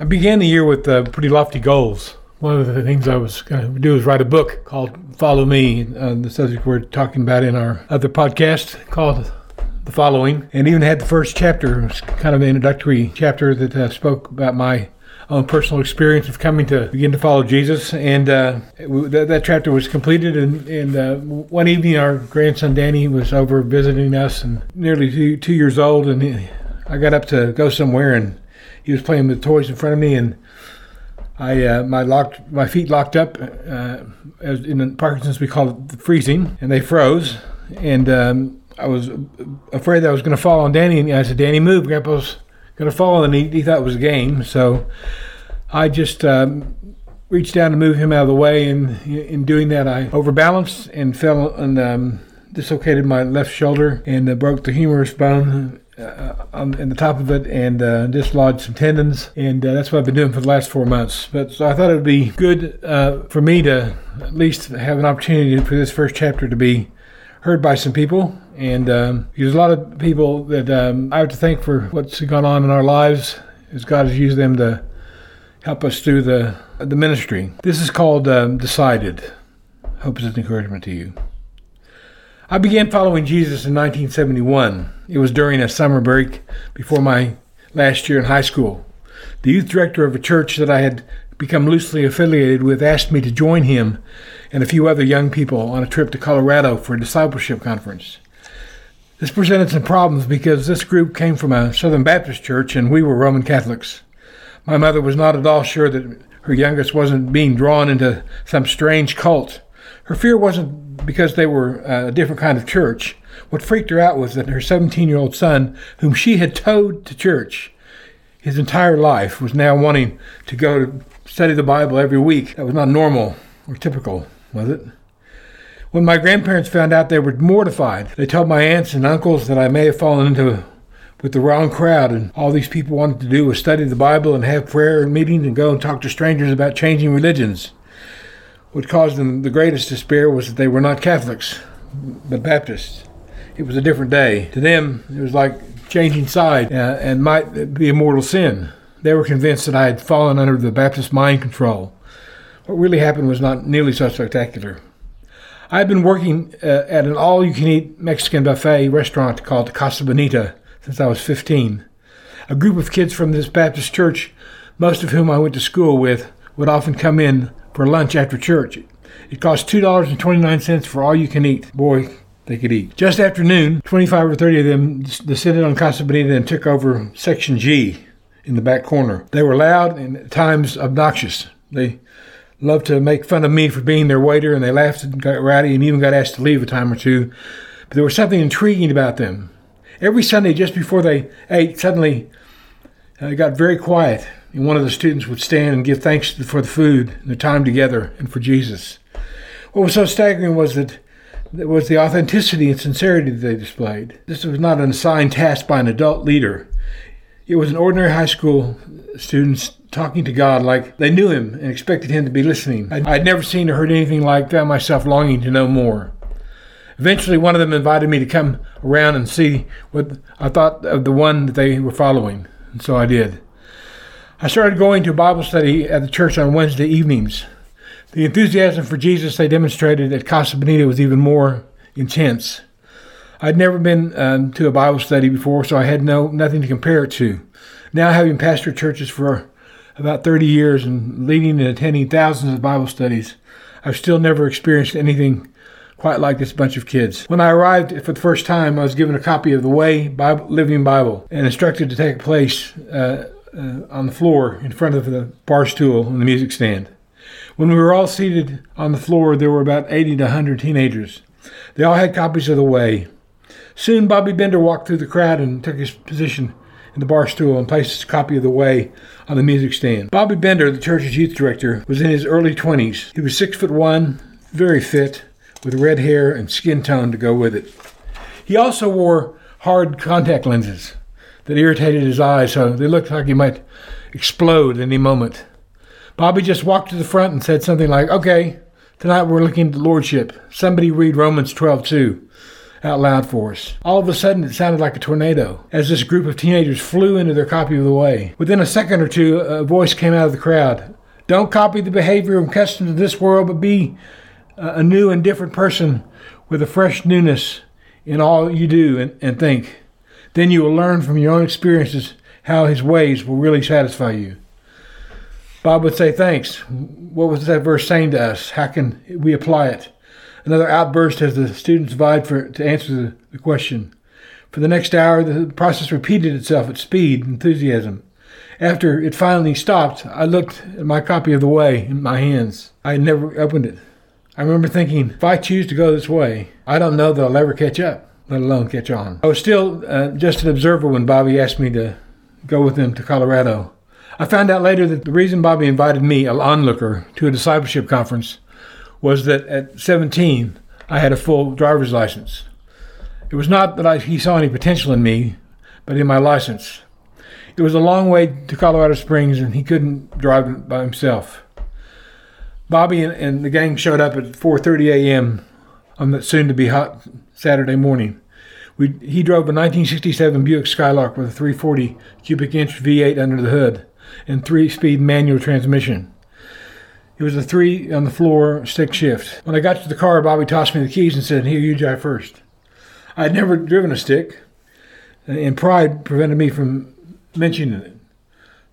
I began the year with uh, pretty lofty goals. One of the things I was going to do is write a book called Follow Me, uh, the subject we're talking about in our other podcast called The Following, and even had the first chapter, kind of an introductory chapter that uh, spoke about my own personal experience of coming to begin to follow Jesus. And uh, that, that, chapter was completed, and, and uh, one evening our grandson Danny was over visiting us, and nearly two, two years old, and he, I got up to go somewhere and he was playing with toys in front of me, and I uh, my locked my feet locked up. Uh, as in Parkinson's, we call it freezing, and they froze. And um, I was afraid that I was going to fall on Danny. And I said, "Danny, move! Grandpa's going to fall." And he, he thought it was a game, so I just. Um, reached down to move him out of the way, and in doing that, I overbalanced and fell and um, dislocated my left shoulder and uh, broke the humerus bone uh, on, in the top of it and uh, dislodged some tendons. And uh, that's what I've been doing for the last four months. But so I thought it would be good uh, for me to at least have an opportunity for this first chapter to be heard by some people. And um, there's a lot of people that um, I have to thank for what's gone on in our lives as God has used them to help us through the, the ministry. This is called um, Decided. Hope it's an encouragement to you. I began following Jesus in 1971. It was during a summer break before my last year in high school. The youth director of a church that I had become loosely affiliated with asked me to join him and a few other young people on a trip to Colorado for a discipleship conference. This presented some problems because this group came from a Southern Baptist church and we were Roman Catholics. My mother was not at all sure that her youngest wasn't being drawn into some strange cult. Her fear wasn't because they were uh, a different kind of church. What freaked her out was that her 17 year old son, whom she had towed to church his entire life, was now wanting to go to study the Bible every week. That was not normal or typical, was it? When my grandparents found out, they were mortified. They told my aunts and uncles that I may have fallen into with the wrong crowd, and all these people wanted to do was study the Bible and have prayer and meetings and go and talk to strangers about changing religions. What caused them the greatest despair was that they were not Catholics, but Baptists. It was a different day. To them, it was like changing side uh, and might be a mortal sin. They were convinced that I had fallen under the Baptist mind control. What really happened was not nearly so spectacular. I had been working uh, at an all you can eat Mexican buffet restaurant called Casa Bonita since I was 15. A group of kids from this Baptist church, most of whom I went to school with, would often come in for lunch after church. It cost $2.29 for all you can eat. Boy, they could eat. Just after noon, 25 or 30 of them descended on Casa Bonita and took over Section G in the back corner. They were loud and at times obnoxious. They loved to make fun of me for being their waiter, and they laughed and got rowdy and even got asked to leave a time or two. But there was something intriguing about them. Every Sunday, just before they ate, suddenly uh, it got very quiet and one of the students would stand and give thanks for the food and the time together and for Jesus. What was so staggering was that it was the authenticity and sincerity that they displayed. This was not an assigned task by an adult leader. It was an ordinary high school students talking to God like they knew Him and expected Him to be listening. I'd never seen or heard anything like that myself, longing to know more. Eventually, one of them invited me to come around and see what I thought of the one that they were following, and so I did. I started going to Bible study at the church on Wednesday evenings. The enthusiasm for Jesus they demonstrated at Casa Bonita was even more intense. I'd never been um, to a Bible study before, so I had no nothing to compare it to. Now, having pastored churches for about 30 years and leading and attending thousands of Bible studies, I've still never experienced anything quite like this bunch of kids. When I arrived for the first time, I was given a copy of the Way Bible, Living Bible and instructed to take place uh, uh, on the floor in front of the bar stool and the music stand. When we were all seated on the floor, there were about 80 to 100 teenagers. They all had copies of The Way. Soon, Bobby Bender walked through the crowd and took his position in the bar stool and placed his copy of The Way on the music stand. Bobby Bender, the church's youth director, was in his early 20s. He was six foot one, very fit, with red hair and skin tone to go with it. He also wore hard contact lenses that irritated his eyes, so they looked like he might explode any moment. Bobby just walked to the front and said something like, Okay, tonight we're looking at the Lordship. Somebody read Romans 12 too. out loud for us. All of a sudden, it sounded like a tornado as this group of teenagers flew into their copy of The Way. Within a second or two, a voice came out of the crowd. Don't copy the behavior and customs of this world, but be uh, a new and different person with a fresh newness in all you do and, and think. Then you will learn from your own experiences how his ways will really satisfy you. Bob would say, Thanks. What was that verse saying to us? How can we apply it? Another outburst as the students vied for to answer the, the question. For the next hour, the process repeated itself at speed, enthusiasm. After it finally stopped, I looked at my copy of The Way in my hands. I had never opened it. I remember thinking, if I choose to go this way, I don't know that I'll ever catch up, let alone catch on. I was still uh, just an observer when Bobby asked me to go with him to Colorado. I found out later that the reason Bobby invited me, an onlooker, to a discipleship conference was that at 17, I had a full driver's license. It was not that I, he saw any potential in me, but in my license. It was a long way to Colorado Springs, and he couldn't drive by himself. Bobby and, and the gang showed up at 4:30 a.m. on that soon-to-be hot Saturday morning. We, he drove a 1967 Buick Skylark with a 340 cubic inch V8 under the hood and three-speed manual transmission. It was a three on the floor stick shift. When I got to the car, Bobby tossed me the keys and said, Here, you drive first. I had never driven a stick, and pride prevented me from mentioning it.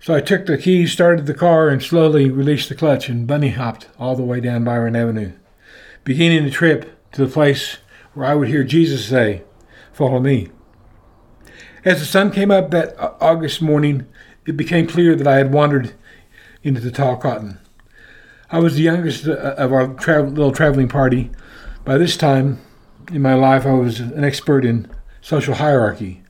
So I took the keys, started the car, and slowly released the clutch and bunny hopped all the way down Byron Avenue, beginning the trip to the place where I would hear Jesus say, Follow me. As the sun came up that August morning, it became clear that I had wandered into the tall cotton. I was the youngest uh, of our tra- little traveling party. By this time in my life, I was an expert in social hierarchy,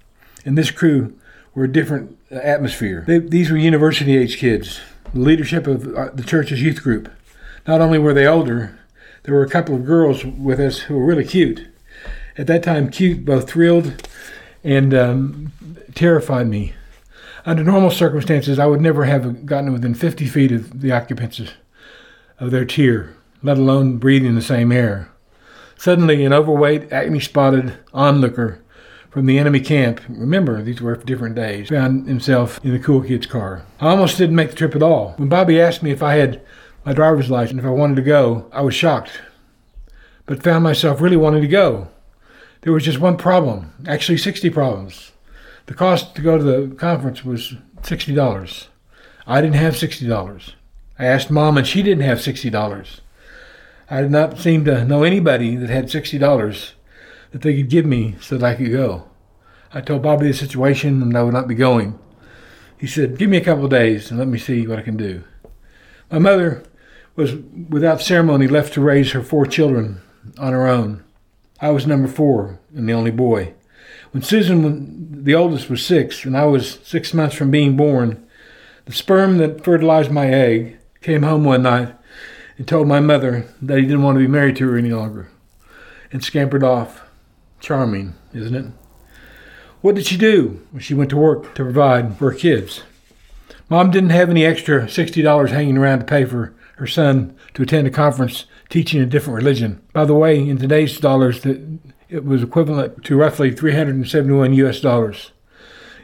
and this crew were a different uh, atmosphere. They, these were university age kids, the leadership of uh, the church's youth group. Not only were they older, there were a couple of girls with us who were really cute. At that time, cute both thrilled and um, terrified me. Under normal circumstances, I would never have gotten within 50 feet of the occupants of their tier, let alone breathing the same air. Suddenly, an overweight, acne spotted onlooker from the enemy camp, remember these were different days, found himself in the cool kid's car. I almost didn't make the trip at all. When Bobby asked me if I had my driver's license, if I wanted to go, I was shocked, but found myself really wanting to go. There was just one problem, actually 60 problems. The cost to go to the conference was $60. I didn't have $60. I asked mom, and she didn't have $60. I did not seem to know anybody that had $60 that they could give me so that I could go. I told Bobby the situation and I would not be going. He said, Give me a couple of days and let me see what I can do. My mother was, without ceremony, left to raise her four children on her own. I was number four and the only boy. When Susan, the oldest, was six and I was six months from being born, the sperm that fertilized my egg came home one night and told my mother that he didn't want to be married to her any longer and scampered off. Charming, isn't it? What did she do when she went to work to provide for her kids? Mom didn't have any extra $60 hanging around to pay for her son to attend a conference teaching a different religion. By the way, in today's dollars, it was equivalent to roughly 371 US dollars.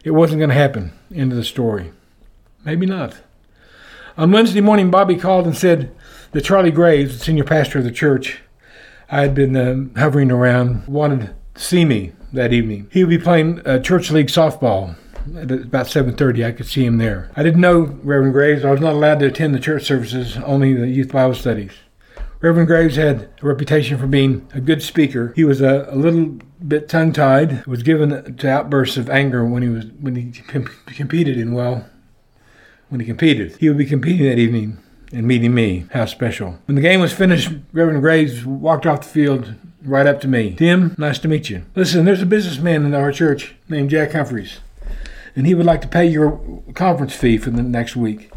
It wasn't going to happen. End of the story. Maybe not. On Wednesday morning, Bobby called and said that Charlie Graves, the senior pastor of the church I had been um, hovering around, wanted to see me that evening. He would be playing uh, church league softball at about 7.30 i could see him there i didn't know reverend graves i was not allowed to attend the church services only the youth bible studies reverend graves had a reputation for being a good speaker he was a, a little bit tongue-tied was given to outbursts of anger when he was when he competed in well when he competed. He would be competing that evening and meeting me. How special. When the game was finished, Reverend Graves walked off the field right up to me. Tim, nice to meet you. Listen, there's a businessman in our church named Jack Humphreys, and he would like to pay your conference fee for the next week.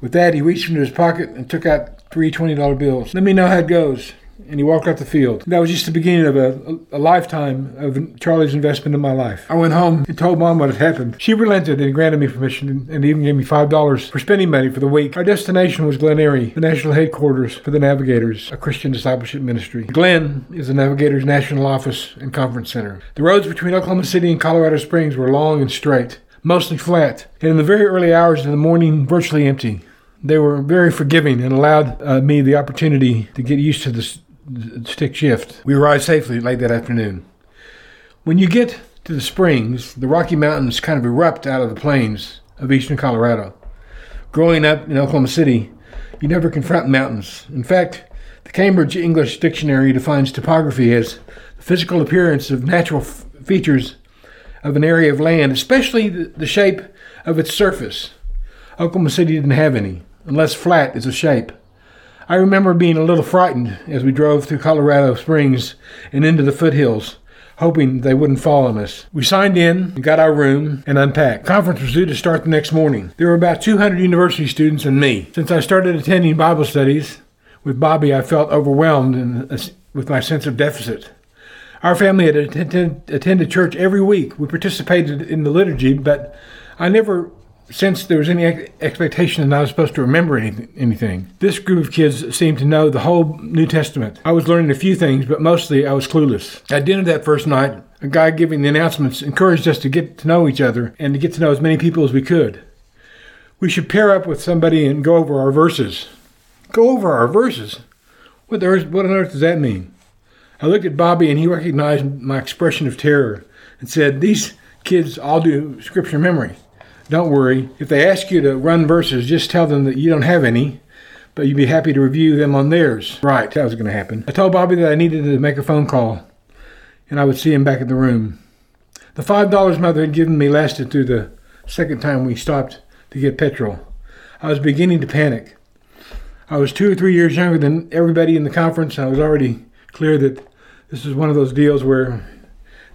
With that, he reached into his pocket and took out three $20 bills. Let me know how it goes. and he walked out the field. That was just the beginning of a, a, lifetime of Charlie's investment in my life. I went home and told mom what had happened. She relented and granted me permission and even gave me $5 for spending money for the week. Our destination was Glen Eyrie, the national headquarters for the Navigators, a Christian discipleship ministry. Glen is the Navigators' national office and conference center. The roads between Oklahoma City and Colorado Springs were long and straight, mostly flat, and in the very early hours of the morning, virtually empty. They were very forgiving and allowed uh, me the opportunity to get used to the, the stick shift. We arrived safely late that afternoon. When you get to the springs, the Rocky Mountains kind of erupt out of the plains of eastern Colorado. Growing up in Oklahoma City, you never confront mountains. In fact, the Cambridge English Dictionary defines topography as the physical appearance of natural f- features of an area of land, especially the, the shape of its surface. Oklahoma City didn't have any unless flat is a shape. I remember being a little frightened as we drove through Colorado Springs and into the foothills, hoping they wouldn't fall on us. We signed in, got our room, and unpacked. Conference was due to start the next morning. There were about 200 university students and me. Since I started attending Bible studies with Bobby, I felt overwhelmed uh, with my sense of deficit. Our family had attended, attended church every week. We participated in the liturgy, but I never since there was any expectation that I was supposed to remember any, anything. This group of kids seemed to know the whole New Testament. I was learning a few things, but mostly I was clueless. At dinner that first night, a guy giving the announcements encouraged us to get to know each other and to get to know as many people as we could. We should pair up with somebody and go over our verses. Go over our verses? What, earth, what on earth does that mean? I looked at Bobby and he recognized my expression of terror and said, These kids all do scripture memory. Don't worry. If they ask you to run verses, just tell them that you don't have any, but you'd be happy to review them on theirs. Right, that was going to happen. I told Bobby that I needed to make a phone call, and I would see him back in the room. The five dollars mother had given me lasted through the second time we stopped to get petrol. I was beginning to panic. I was two or three years younger than everybody in the conference, and I was already clear that this is one of those deals where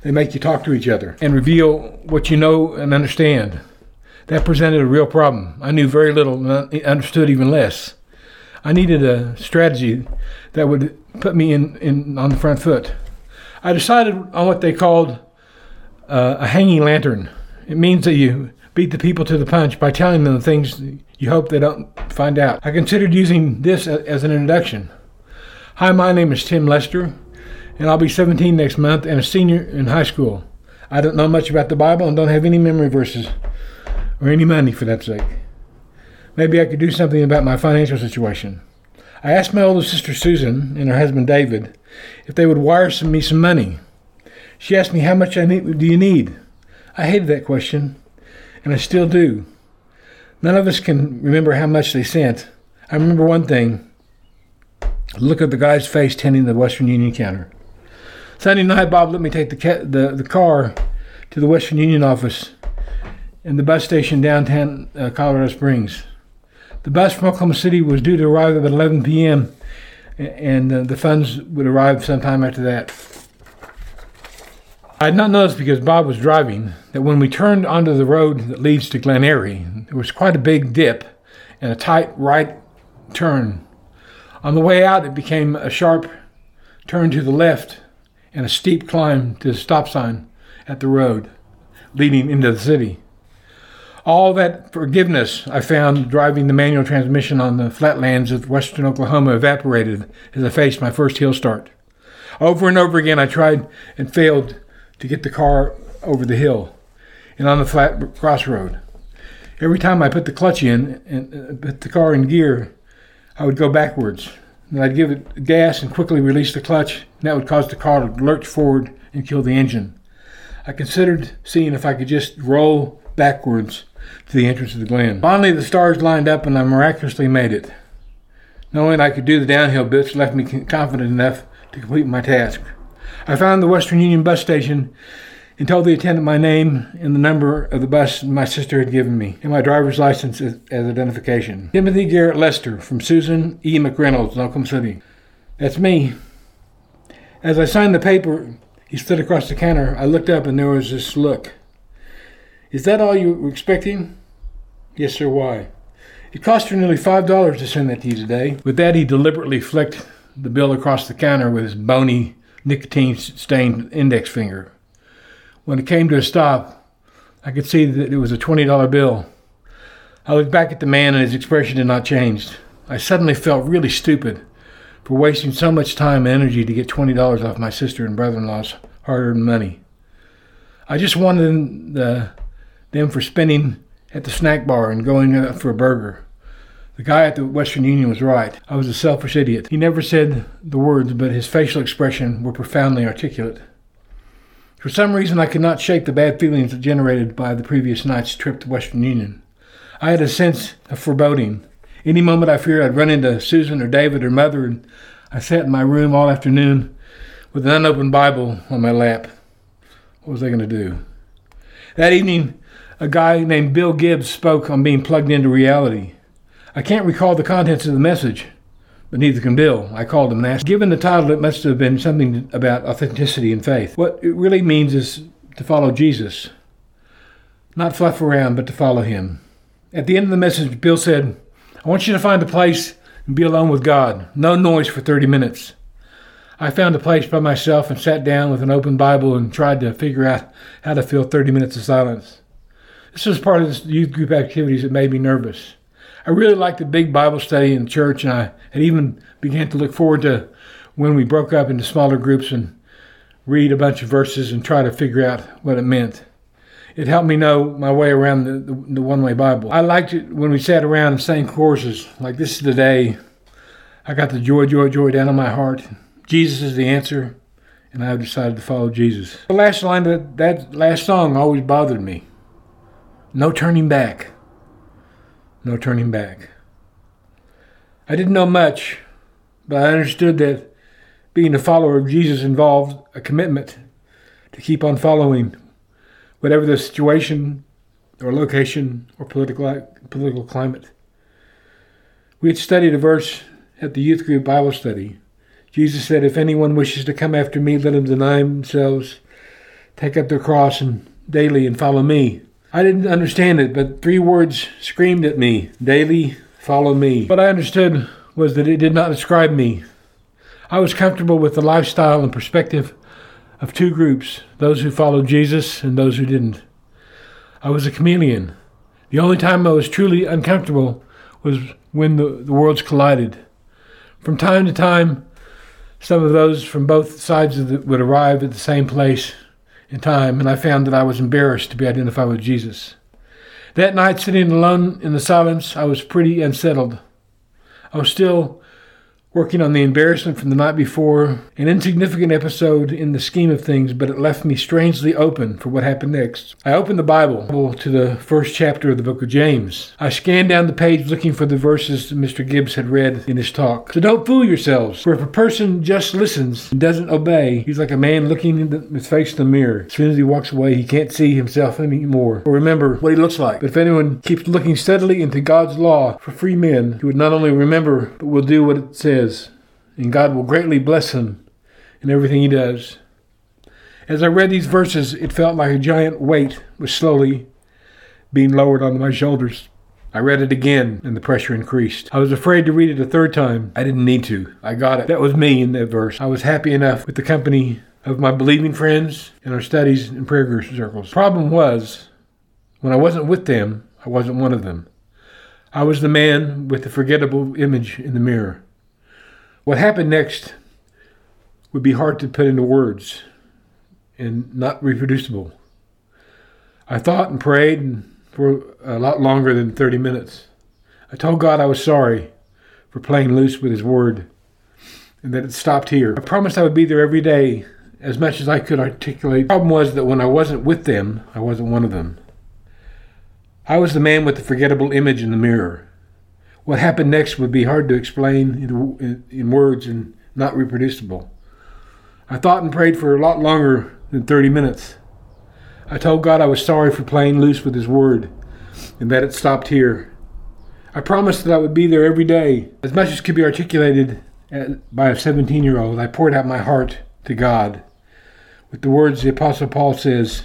they make you talk to each other and reveal what you know and understand. That presented a real problem. I knew very little and understood even less. I needed a strategy that would put me in, in on the front foot. I decided on what they called uh, a hanging lantern. It means that you beat the people to the punch by telling them the things you hope they don't find out. I considered using this as an introduction. Hi, my name is Tim Lester, and I'll be 17 next month and a senior in high school. I don't know much about the Bible and don't have any memory verses or any money for that sake. Maybe I could do something about my financial situation. I asked my older sister Susan and her husband David if they would wire some, me some money. She asked me how much I need, do you need. I hated that question, and I still do. None of us can remember how much they sent. I remember one thing: look at the guy's face tending the Western Union counter. Sunday night, Bob let me take the, ca- the, the car to the Western Union office and the bus station downtown uh, Colorado Springs. The bus from Oklahoma City was due to arrive at 11 p.m., and uh, the funds would arrive sometime after that. I had not noticed because Bob was driving that when we turned onto the road that leads to Glen Eyrie, there was quite a big dip and a tight right turn. On the way out, it became a sharp turn to the left and a steep climb to the stop sign at the road leading into the city. All that forgiveness I found driving the manual transmission on the flatlands of western Oklahoma evaporated as I faced my first hill start. Over and over again, I tried and failed to get the car over the hill and on the flat crossroad. Every time I put the clutch in and uh, put the car in gear, I would go backwards. Then I'd give it gas and quickly release the clutch, and that would cause the car to lurch forward and kill the engine. I considered seeing if I could just roll backwards to the entrance of the glen. Finally, the stars lined up and I miraculously made it. Knowing I could do the downhill bits left me confident enough to complete my task. I found the Western Union bus station and told the attendant my name and the number of the bus my sister had given me, and my driver's license as, identification. Timothy Garrett Lester from Susan E. McReynolds in Oklahoma City. That's me. As I signed the paper, he stood across the counter. I looked up and there was this look. Is that all you were expecting? Yes, sir, why? It cost her nearly five dollars to send that to you today. With that, he deliberately flicked the bill across the counter with his bony, nicotine stained index finger. When it came to a stop, I could see that it was a $20 bill. I looked back at the man and his expression had not changed. I suddenly felt really stupid for wasting so much time and energy to get $20 off my sister and brother in law's hard earned money. I just wanted the, them for spending at the snack bar and going out for a burger. The guy at the Western Union was right. I was a selfish idiot. He never said the words, but his facial expression were profoundly articulate. For some reason, I could not shake the bad feelings generated by the previous night's trip to Western Union. I had a sense of foreboding. Any moment I feared I'd run into Susan or David or Mother, and I sat in my room all afternoon with an unopened Bible on my lap. What was I going to do? That evening, a guy named Bill Gibbs spoke on being plugged into reality. I can't recall the contents of the message, but neither can Bill. I called him and asked. Given the title, it must have been something about authenticity and faith. What it really means is to follow Jesus, not fluff around, but to follow him. At the end of the message, Bill said, I want you to find a place and be alone with God. No noise for 30 minutes. I found a place by myself and sat down with an open Bible and tried to figure out how to fill 30 minutes of silence. This was part of the youth group activities that made me nervous. I really liked the big Bible study in church, and I had even began to look forward to when we broke up into smaller groups and read a bunch of verses and try to figure out what it meant. It helped me know my way around the, the, the one way Bible. I liked it when we sat around and sang choruses like This is the Day. I got the joy, joy, joy down in my heart. Jesus is the answer, and I have decided to follow Jesus. The last line of that last song always bothered me. No turning back no turning back. I didn't know much, but I understood that being a follower of Jesus involved a commitment to keep on following, whatever the situation or location or political political climate. We had studied a verse at the youth group Bible study. Jesus said, If anyone wishes to come after me, let him deny themselves, take up their cross and daily and follow me. I didn't understand it, but three words screamed at me daily, follow me. What I understood was that it did not describe me. I was comfortable with the lifestyle and perspective of two groups those who followed Jesus and those who didn't. I was a chameleon. The only time I was truly uncomfortable was when the, the worlds collided. From time to time, some of those from both sides the, would arrive at the same place in time, and I found that I was embarrassed to be identified with Jesus. That night, sitting alone in the silence, I was pretty unsettled. I was still working on the embarrassment from the night before, an insignificant episode in the scheme of things, but it left me strangely open for what happened next. I opened the Bible to the first chapter of the book of James. I scanned down the page looking for the verses Mr. Gibbs had read in his talk. So don't fool yourselves, for if a person just listens and doesn't obey, he's like a man looking in his face in the mirror. As soon as he walks away, he can't see himself anymore or remember what he looks like. But if anyone keeps looking steadily into God's law for free men, he would not only remember, but will do what it says and God will greatly bless him in everything he does. As I read these verses, it felt like a giant weight was slowly being lowered onto my shoulders. I read it again, and the pressure increased. I was afraid to read it a third time. I didn't need to. I got it. That was me in that verse. I was happy enough with the company of my believing friends and our studies and prayer group circles. Problem was, when I wasn't with them, I wasn't one of them. I was the man with the forgettable image in the mirror. What happened next would be hard to put into words and not reproducible. I thought and prayed for a lot longer than 30 minutes. I told God I was sorry for playing loose with His Word and that it stopped here. I promised I would be there every day as much as I could articulate. The problem was that when I wasn't with them, I wasn't one of them. I was the man with the forgettable image in the mirror. What happened next would be hard to explain in, in, in words and not reproducible. I thought and prayed for a lot longer than 30 minutes. I told God I was sorry for playing loose with His Word and that it stopped here. I promised that I would be there every day. As much as could be articulated by a 17 year old, I poured out my heart to God with the words the Apostle Paul says,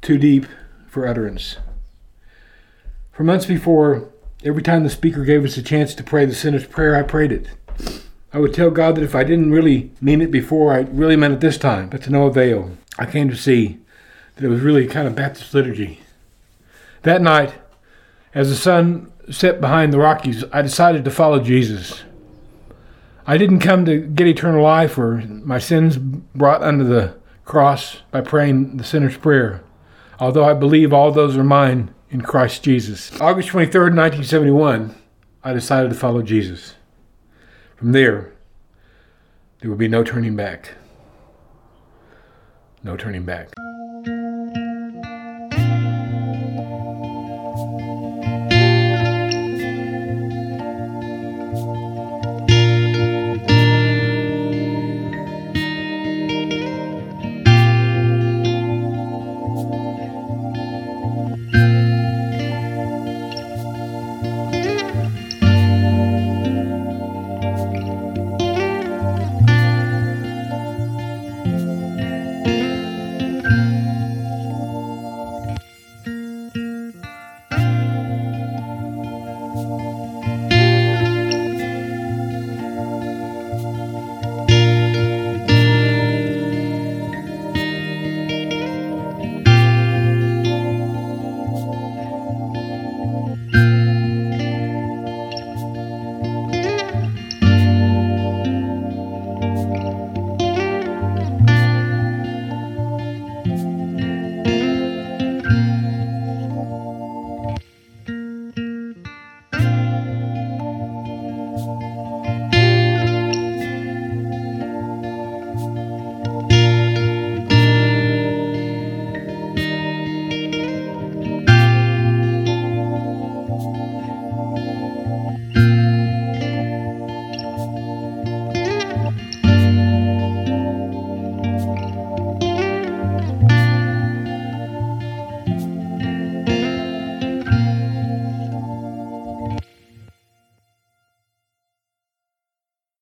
too deep for utterance. For months before Every time the speaker gave us a chance to pray the sinner's prayer, I prayed it. I would tell God that if I didn't really mean it before, I really meant it this time, but to no avail. I came to see that it was really kind of Baptist liturgy. That night, as the sun set behind the Rockies, I decided to follow Jesus. I didn't come to get eternal life or my sins brought under the cross by praying the sinner's prayer, although I believe all those are mine in Christ Jesus. August 23rd, 1971, I decided to follow Jesus. From there, there will be no turning back. No turning back.